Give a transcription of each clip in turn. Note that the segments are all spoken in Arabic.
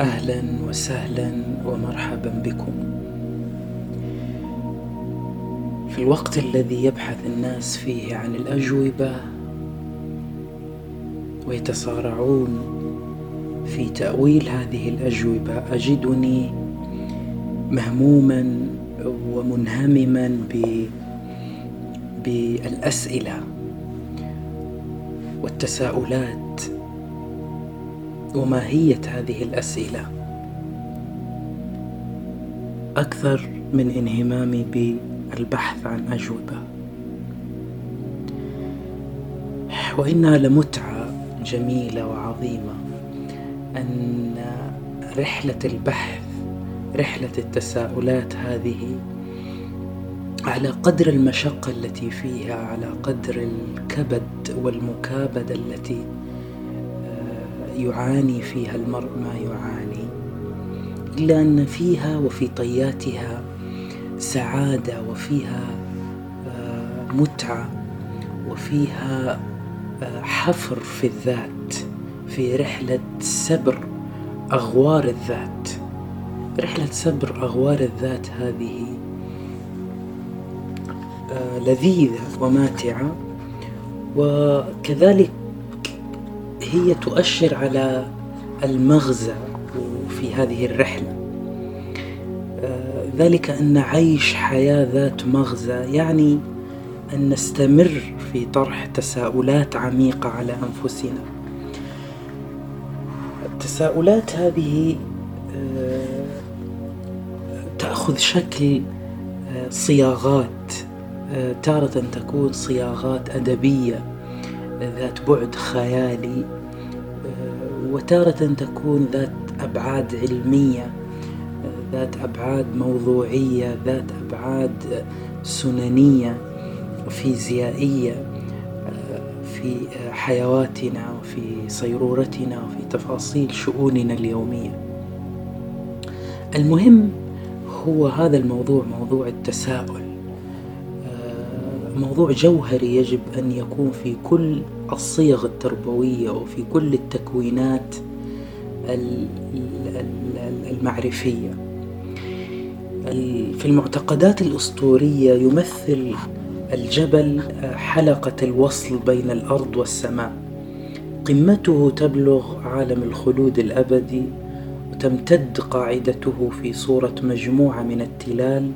أهلا وسهلا ومرحبا بكم. في الوقت الذي يبحث الناس فيه عن الأجوبة ويتصارعون في تأويل هذه الأجوبة أجدني مهموما ومنهمما بالأسئلة والتساؤلات وماهية هذه الأسئلة. أكثر من انهمامي بالبحث عن أجوبة. وإنها لمتعة جميلة وعظيمة أن رحلة البحث رحلة التساؤلات هذه على قدر المشقة التي فيها على قدر الكبد والمكابدة التي يعاني فيها المرء ما يعاني إلا أن فيها وفي طياتها سعادة وفيها آه، متعة وفيها آه، حفر في الذات في رحلة سبر أغوار الذات. رحلة سبر أغوار الذات هذه آه، لذيذة وماتعة وكذلك هي تؤشر على المغزى في هذه الرحلة. آه، ذلك أن عيش حياة ذات مغزى يعني أن نستمر في طرح تساؤلات عميقة على أنفسنا. التساؤلات هذه آه، تأخذ شكل آه، صياغات. تارة تكون صياغات أدبية ذات بعد خيالي. وتارة تكون ذات أبعاد علمية ذات أبعاد موضوعية ذات أبعاد سننية وفيزيائية في حيواتنا وفي صيرورتنا وفي تفاصيل شؤوننا اليومية. المهم هو هذا الموضوع موضوع التساؤل موضوع جوهري يجب أن يكون في كل الصيغ التربوية وفي كل التكوينات المعرفية. في المعتقدات الأسطورية يمثل الجبل حلقة الوصل بين الأرض والسماء. قمته تبلغ عالم الخلود الأبدي وتمتد قاعدته في صورة مجموعة من التلال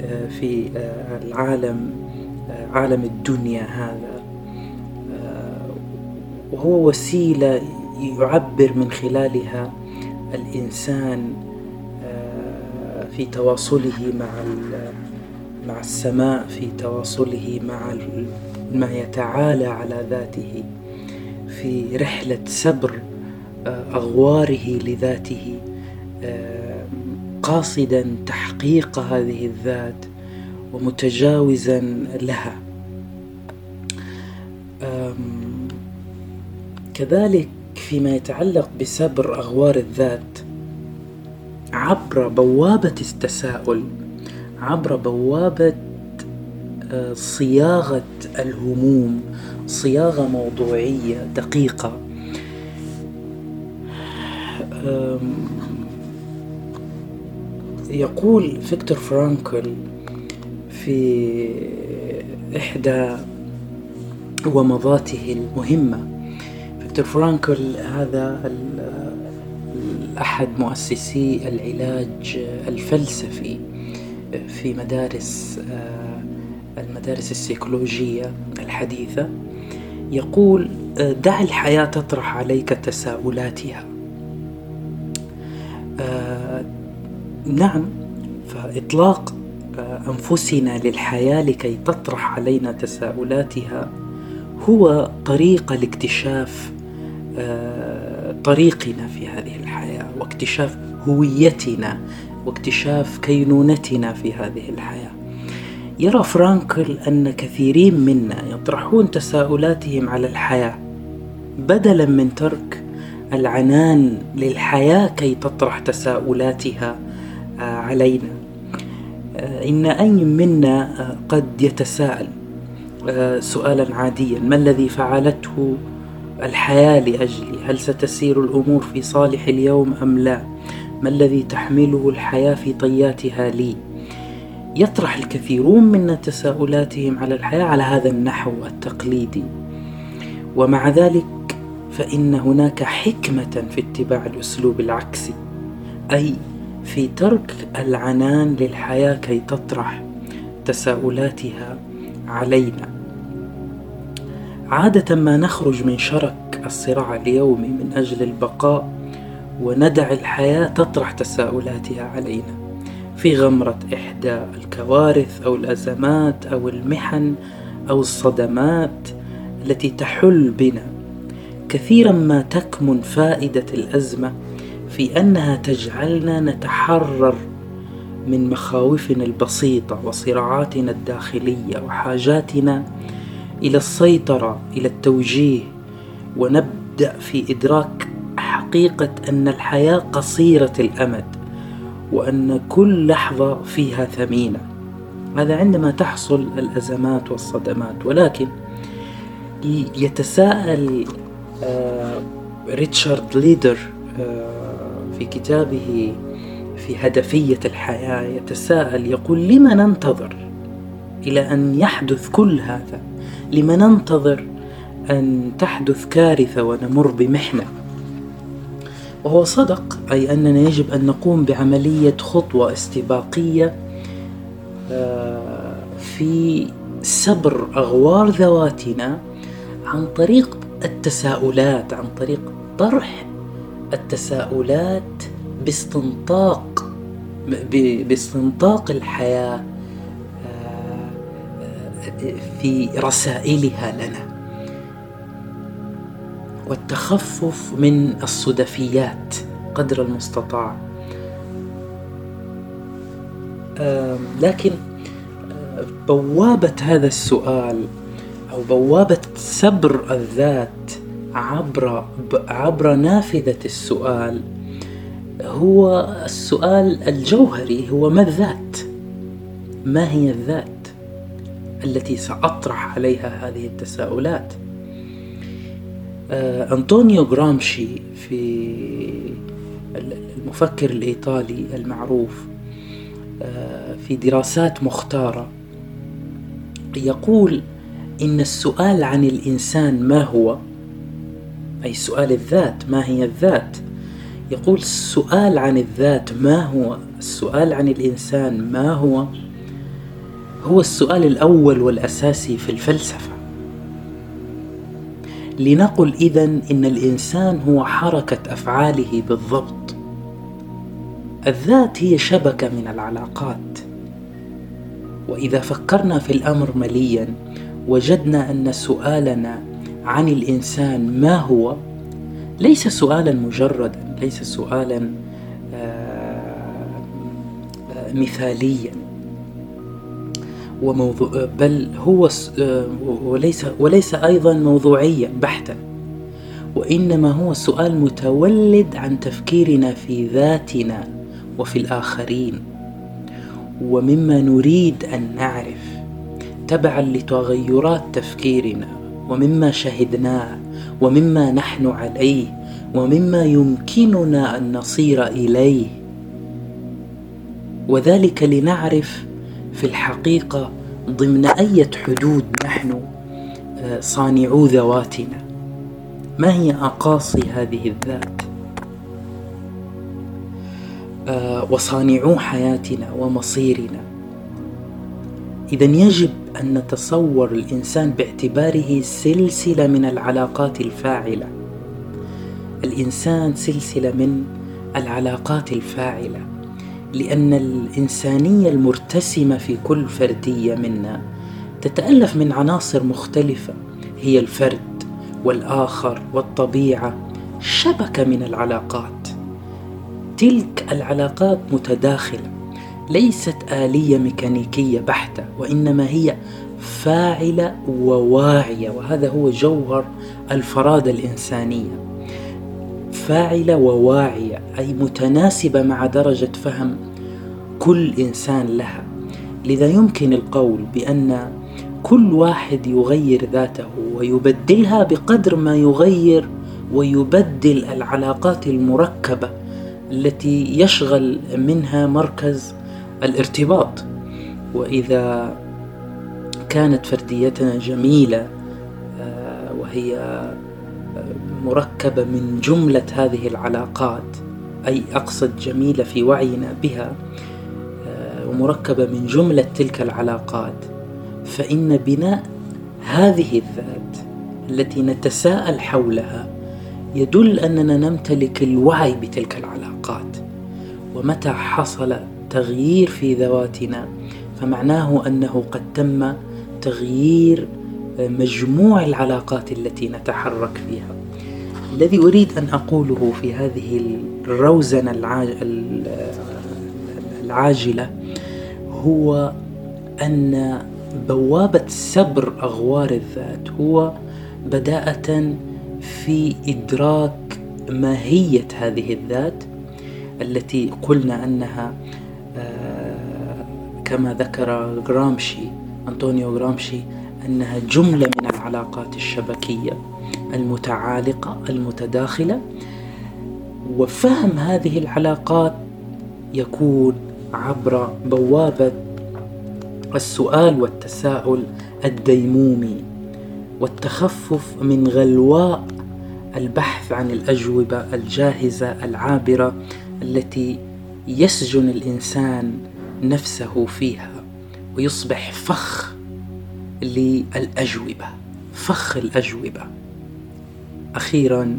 آه، في آه، العالم عالم الدنيا هذا. وهو وسيلة يعبر من خلالها الإنسان في تواصله مع مع السماء في تواصله مع ما يتعالى على ذاته في رحلة سبر أغواره لذاته قاصدا تحقيق هذه الذات ومتجاوزا لها. كذلك فيما يتعلق بسبر أغوار الذات عبر بوابة التساؤل عبر بوابة آه، صياغة الهموم صياغة موضوعية دقيقة. يقول فيكتور فرانكل في إحدى ومضاته المهمة فيكتور فرانكل هذا أحد مؤسسي العلاج الفلسفي في مدارس المدارس السيكولوجية الحديثة. يقول دع الحياة تطرح عليك تساؤلاتها. نعم فإطلاق أنفسنا للحياة لكي تطرح علينا تساؤلاتها هو طريقة لاكتشاف آه، طريقنا في هذه الحياة واكتشاف هويتنا واكتشاف كينونتنا في هذه الحياة. يرى فرانكل أن كثيرين منا يطرحون تساؤلاتهم على الحياة بدلا من ترك العنان للحياة كي تطرح تساؤلاتها آه، علينا. آه، إن أي منا آه، قد يتساءل آه، سؤالا عاديا ما الذي فعلته؟ الحياة لأجلي. هل ستسير الأمور في صالح اليوم أم لا؟ ما الذي تحمله الحياة في طياتها لي؟ يطرح الكثيرون منا تساؤلاتهم على الحياة على هذا النحو التقليدي. ومع ذلك فإن هناك حكمة في اتباع الأسلوب العكسي أي في ترك العنان للحياة كي تطرح تساؤلاتها علينا. عادة ما نخرج من شرك الصراع اليومي من أجل البقاء وندع الحياة تطرح تساؤلاتها علينا. في غمرة إحدى الكوارث أو الأزمات أو المحن أو الصدمات التي تحل بنا كثيرا ما تكمن فائدة الأزمة في أنها تجعلنا نتحرر من مخاوفنا البسيطة وصراعاتنا الداخلية وحاجاتنا إلى السيطرة إلى التوجيه. ونبدأ في إدراك حقيقة أن الحياة قصيرة الأمد وأن كل لحظة فيها ثمينة. هذا عندما تحصل الأزمات والصدمات. ولكن يتساءل آه، ريتشارد ليدر آه، في كتابه في هدفية الحياة يتساءل يقول لما ننتظر إلى أن يحدث كل هذا؟ لما ننتظر أن تحدث كارثة ونمر بمحنة. وهو صدق أي أننا يجب أن نقوم بعملية خطوة استباقية آه، في سبر أغوار ذواتنا عن طريق التساؤلات عن طريق طرح التساؤلات باستنطاق باستنطاق الحياة. في رسائلها لنا. والتخفف من الصدفيات قدر المستطاع. لكن بوابة هذا السؤال أو بوابة سبر الذات عبر عبر نافذة السؤال هو السؤال الجوهري هو ما الذات؟ ما هي الذات؟ التي سأطرح عليها هذه التساؤلات؟ آه، أنطونيو جرامشي في المفكر الإيطالي المعروف آه، في دراسات مختارة يقول إن السؤال عن الإنسان ما هو؟ أي سؤال الذات ما هي الذات؟ يقول السؤال عن الذات ما هو؟ السؤال عن الإنسان ما هو؟ هو السؤال الأول والأساسي في الفلسفة. لنقل إذا إن الإنسان هو حركة أفعاله بالضبط. الذات هي شبكة من العلاقات. وإذا فكرنا في الأمر مليا وجدنا أن سؤالنا عن الإنسان ما هو ليس سؤالا مجردا ليس سؤالا آه، مثاليا. وموضوع بل هو وليس وليس أيضا موضوعيا بحتا. وإنما هو سؤال متولد عن تفكيرنا في ذاتنا وفي الآخرين. ومما نريد أن نعرف تبعا لتغيرات تفكيرنا ومما شهدناه ومما نحن عليه ومما يمكننا أن نصير إليه. وذلك لنعرف في الحقيقة ضمن اية حدود نحن آه، صانعو ذواتنا. ما هي أقاصي هذه الذات؟ آه، وصانعو حياتنا ومصيرنا. اذا يجب أن نتصور الإنسان باعتباره سلسلة من العلاقات الفاعلة. الإنسان سلسلة من العلاقات الفاعلة. لأن الإنسانية المرتسمة في كل فردية منا تتألف من عناصر مختلفة. هي الفرد والآخر والطبيعة شبكة من العلاقات. تلك العلاقات متداخلة ليست آلية ميكانيكية بحتة وإنما هي فاعلة وواعية وهذا هو جوهر الفرادة الإنسانية. فاعلة وواعية أي متناسبة مع درجة فهم كل إنسان لها. لذا يمكن القول بأن كل واحد يغير ذاته ويبدلها بقدر ما يغير ويبدل العلاقات المركبة التي يشغل منها مركز الارتباط. وإذا كانت فرديتنا جميلة آه، وهي مركبة من جملة هذه العلاقات أي أقصد جميلة في وعينا بها آه، ومركبة من جملة تلك العلاقات. فإن بناء هذه الذات التي نتساءل حولها يدل أننا نمتلك الوعي بتلك العلاقات. ومتى حصل تغيير في ذواتنا فمعناه أنه قد تم تغيير مجموع العلاقات التي نتحرك فيها. الذي أريد أن أقوله في هذه الروزنة العاجلة هو أن بوابة سبر أغوار الذات هو بداءة في إدراك ماهية هذه الذات التي قلنا أنها آه، كما ذكر جرامشي أنطونيو جرامشي أنها جملة من العلاقات الشبكية المتعالقة المتداخلة وفهم هذه العلاقات يكون عبر بوابة السؤال والتساؤل الديمومي والتخفف من غلواء البحث عن الأجوبة الجاهزة العابرة التي يسجن الإنسان نفسه فيها ويصبح فخ للأجوبة. فخ الأجوبة. أخيرا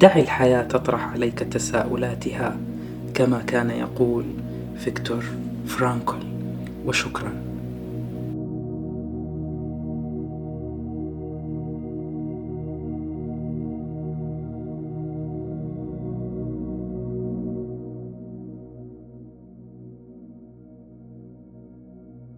دع الحياة تطرح عليك تساؤلاتها كما كان يقول فيكتور فرانكل. وشكرا.